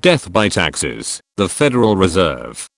Death by Taxes, the Federal Reserve.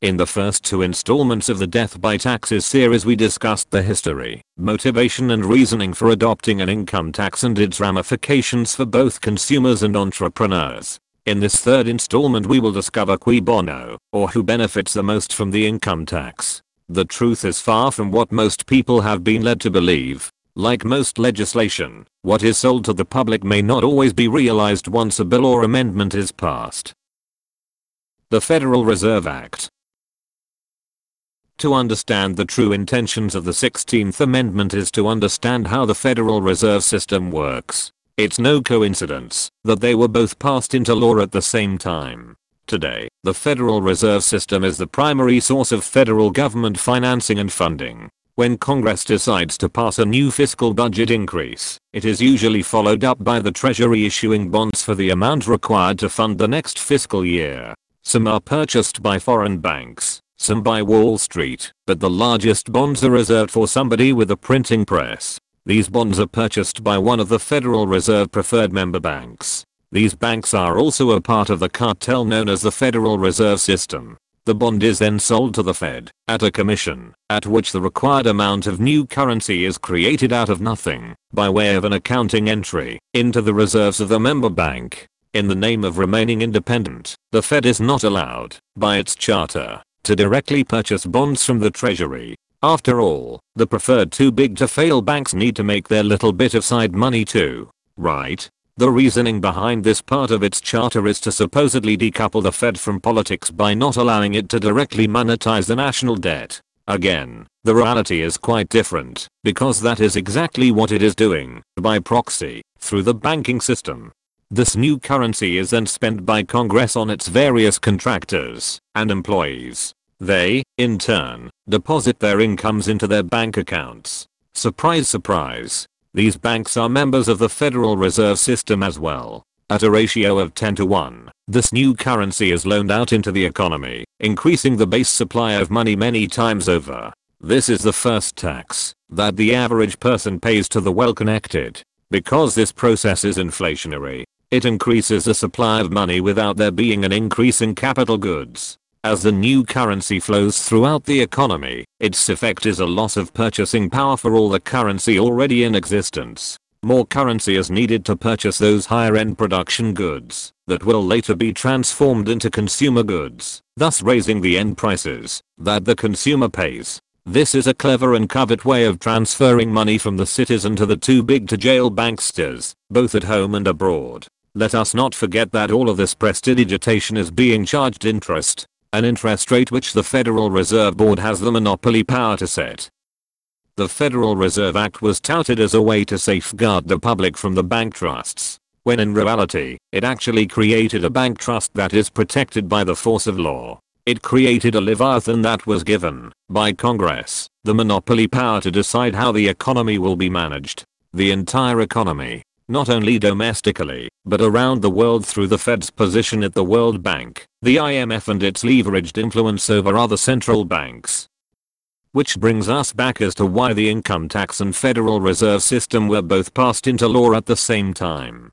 In the first two installments of the Death by Taxes series we discussed the history, motivation and reasoning for adopting an income tax and its ramifications for both consumers and entrepreneurs. In this third installment we will discover cui bono, or who benefits the most from the income tax. The truth is far from what most people have been led to believe. Like most legislation, what is sold to the public may not always be realized once a bill or amendment is passed. The Federal Reserve Act to understand the true intentions of the 16th Amendment is to understand how the Federal Reserve System works. It's no coincidence that they were both passed into law at the same time. Today, the Federal Reserve System is the primary source of federal government financing and funding. When Congress decides to pass a new fiscal budget increase, it is usually followed up by the Treasury issuing bonds for the amount required to fund the next fiscal year. Some are purchased by foreign banks, some by Wall Street, but the largest bonds are reserved for somebody with a printing press. These bonds are purchased by one of the Federal Reserve preferred member banks. These banks are also a part of the cartel known as the Federal Reserve System. The bond is then sold to the Fed at a commission at which the required amount of new currency is created out of nothing by way of an accounting entry into the reserves of the member bank. In the name of remaining independent, the Fed is not allowed, by its charter, to directly purchase bonds from the treasury. After all, the preferred too big to fail banks need to make their little bit of side money too. Right? The reasoning behind this part of its charter is to supposedly decouple the Fed from politics by not allowing it to directly monetize the national debt. Again, the reality is quite different, because that is exactly what it is doing, by proxy, through the banking system. This new currency is then spent by Congress on its various contractors and employees. They, in turn, deposit their incomes into their bank accounts. Surprise surprise. These banks are members of the Federal Reserve System as well. At a ratio of 10 to 1, this new currency is loaned out into the economy, increasing the base supply of money many times over. This is the first tax that the average person pays to the well-connected. Because this process is inflationary, it increases the supply of money without there being an increase in capital goods. As the new currency flows throughout the economy, its effect is a loss of purchasing power for all the currency already in existence. More currency is needed to purchase those higher end production goods that will later be transformed into consumer goods, thus raising the end prices that the consumer pays. This is a clever and covert way of transferring money from the citizen to the too big to jail banksters, both at home and abroad. Let us not forget that all of this prestidigitation is being charged interest, an interest rate which the Federal Reserve Board has the monopoly power to set. The Federal Reserve Act was touted as a way to safeguard the public from the bank trusts, when in reality, it actually created a bank trust that is protected by the force of law. It created a leviathan that was given, by Congress, the monopoly power to decide how the economy will be managed. The entire economy, not only domestically, but around the world through the Fed's position at the World Bank, the IMF and its leveraged influence over other central banks. Which brings us back as to why the income tax and Federal Reserve System were both passed into law at the same time.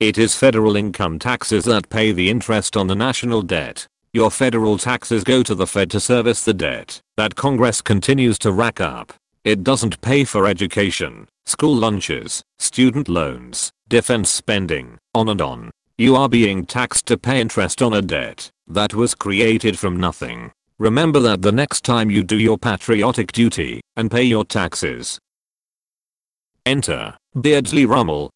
It is federal income taxes that pay the interest on the national debt. Your federal taxes go to the Fed to service the debt that Congress continues to rack up. It doesn't pay for education, school lunches, student loans, defense spending, on and on. You are being taxed to pay interest on a debt that was created from nothing. Remember that the next time you do your patriotic duty and pay your taxes. Enter Beardsley Ruml.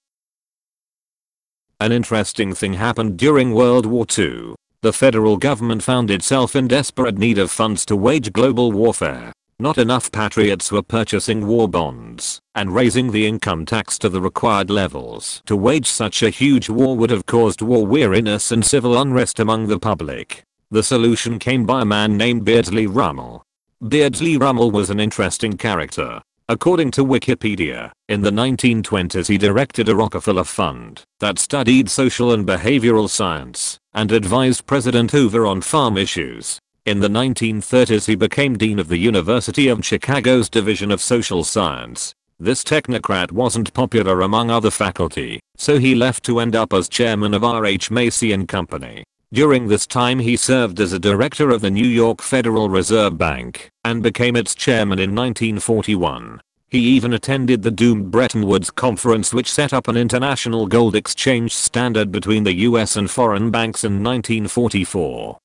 An interesting thing happened during World War II. The federal government found itself in desperate need of funds to wage global warfare. Not enough patriots were purchasing war bonds, and raising the income tax to the required levels to wage such a huge war would have caused war weariness and civil unrest among the public. The solution came by a man named Beardsley Ruml. Beardsley Ruml was an interesting character. According to Wikipedia, in the 1920s he directed a Rockefeller Fund that studied social and behavioral science and advised President Hoover on farm issues. In the 1930s he became Dean of the University of Chicago's Division of Social Science. This technocrat wasn't popular among other faculty, so he left to end up as chairman of R.H. Macy & Company. During this time he served as a director of the New York Federal Reserve Bank and became its chairman in 1941. He even attended the doomed Bretton Woods Conference which set up an international gold exchange standard between the US and foreign banks in 1944.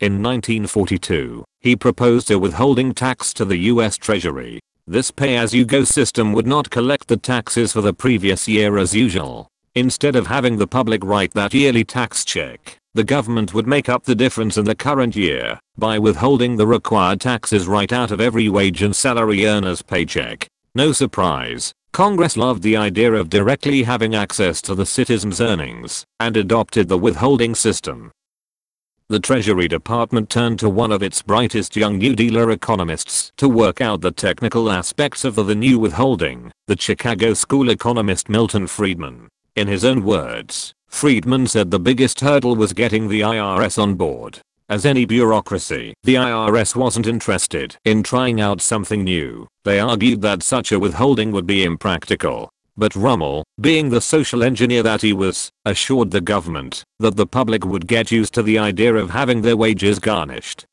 In 1942, he proposed a withholding tax to the US Treasury this pay-as-you-go system would not collect the taxes for the previous year as usual. Instead of having the public write that yearly tax check, the government would make up the difference in the current year by withholding the required taxes right out of every wage and salary earner's paycheck. No surprise, Congress loved the idea of directly having access to the citizens' earnings and adopted the withholding system the Treasury Department turned to one of its brightest young New Dealer economists to work out the technical aspects of the, new withholding, the Chicago School economist Milton Friedman. In his own words, Friedman said the biggest hurdle was getting the IRS on board. As any bureaucracy, the IRS wasn't interested in trying out something new. They argued that such a withholding would be impractical but Ruml, being the social engineer that he was, assured the government that the public would get used to the idea of having their wages garnished.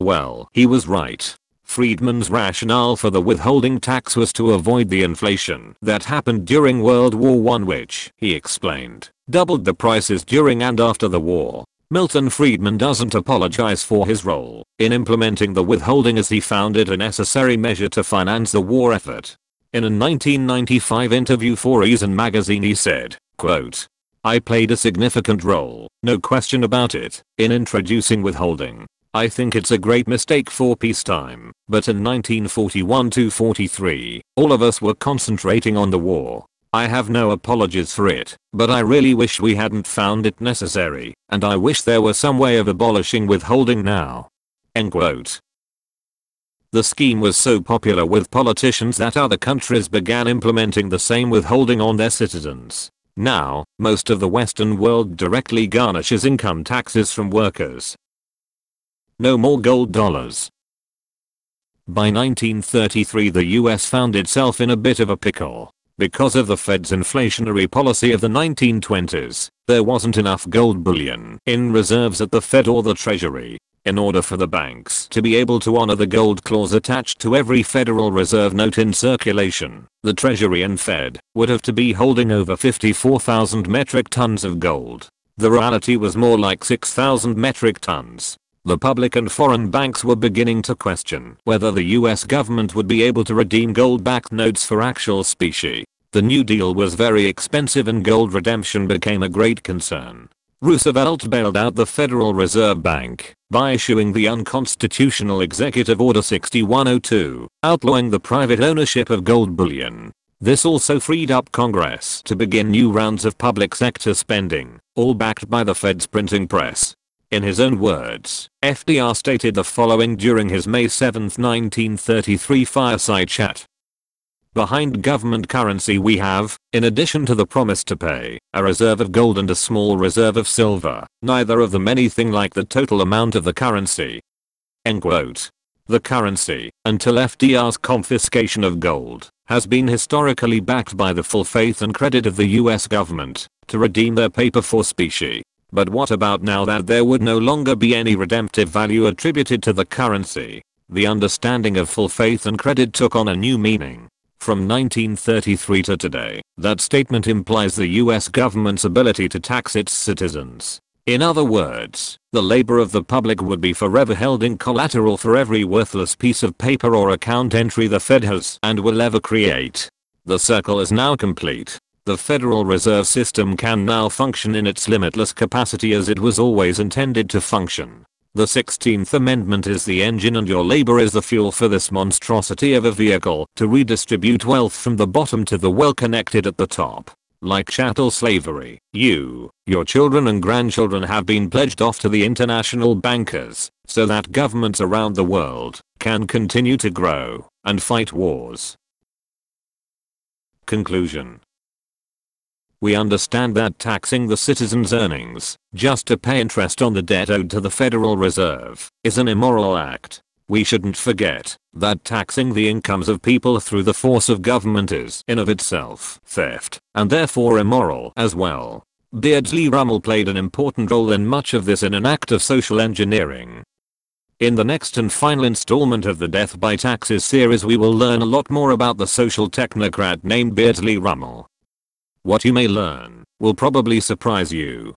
Well, he was right. Friedman's rationale for the withholding tax was to avoid the inflation that happened during World War I which, he explained, doubled the prices during and after the war. Milton Friedman doesn't apologize for his role in implementing the withholding as he found it a necessary measure to finance the war effort. In a 1995 interview for Reason magazine he said, quote, I played a significant role, no question about it, in introducing withholding. I think it's a great mistake for peacetime, but in 1941-43, all of us were concentrating on the war. I have no apologies for it, but I really wish we hadn't found it necessary, and I wish there were some way of abolishing withholding now. End quote. The scheme was so popular with politicians that other countries began implementing the same withholding on their citizens. Now, most of the western world directly garnishes income taxes from workers. No more gold dollars. By 1933 the US found itself in a bit of a pickle. Because of the Fed's inflationary policy of the 1920s, there wasn't enough gold bullion in reserves at the Fed or the Treasury, in order for the banks to be able to honor the gold clause attached to every Federal Reserve note in circulation, the Treasury and Fed would have to be holding over 54,000 metric tons of gold. The reality was more like 6,000 metric tons. The public and foreign banks were beginning to question whether the US government would be able to redeem gold-backed notes for actual specie. The New Deal was very expensive and gold redemption became a great concern. Roosevelt bailed out the Federal Reserve Bank by issuing the unconstitutional Executive Order 6102, outlawing the private ownership of gold bullion. This also freed up Congress to begin new rounds of public sector spending, all backed by the Fed's printing press. In his own words, FDR stated the following during his May 7, 1933 fireside chat. Behind government currency we have, in addition to the promise to pay, a reserve of gold and a small reserve of silver, neither of them anything like the total amount of the currency. End quote. The currency, until FDR's confiscation of gold, has been historically backed by the full faith and credit of the US government to redeem their paper for specie. But what about now that there would no longer be any redemptive value attributed to the currency? The understanding of full faith and credit took on a new meaning. From 1933 to today, that statement implies the US government's ability to tax its citizens. In other words, the labor of the public would be forever held in collateral for every worthless piece of paper or account entry the Fed has and will ever create. The circle is now complete. The Federal Reserve System can now function in its limitless capacity as it was always intended to function. The 16th Amendment is the engine and your labor is the fuel for this monstrosity of a vehicle to redistribute wealth from the bottom to the well-connected at the top. Like chattel slavery, you, your children and grandchildren have been pledged off to the international bankers so that governments around the world can continue to grow and fight wars. Conclusion we understand that taxing the citizens' earnings, just to pay interest on the debt owed to the Federal Reserve, is an immoral act. We shouldn't forget that taxing the incomes of people through the force of government is in of itself theft and therefore immoral as well. Beardsley Ruml played an important role in much of this in an act of social engineering. In the next and final installment of the Death by Taxes series we will learn a lot more about the social technocrat named Beardsley Ruml. What you may learn will probably surprise you.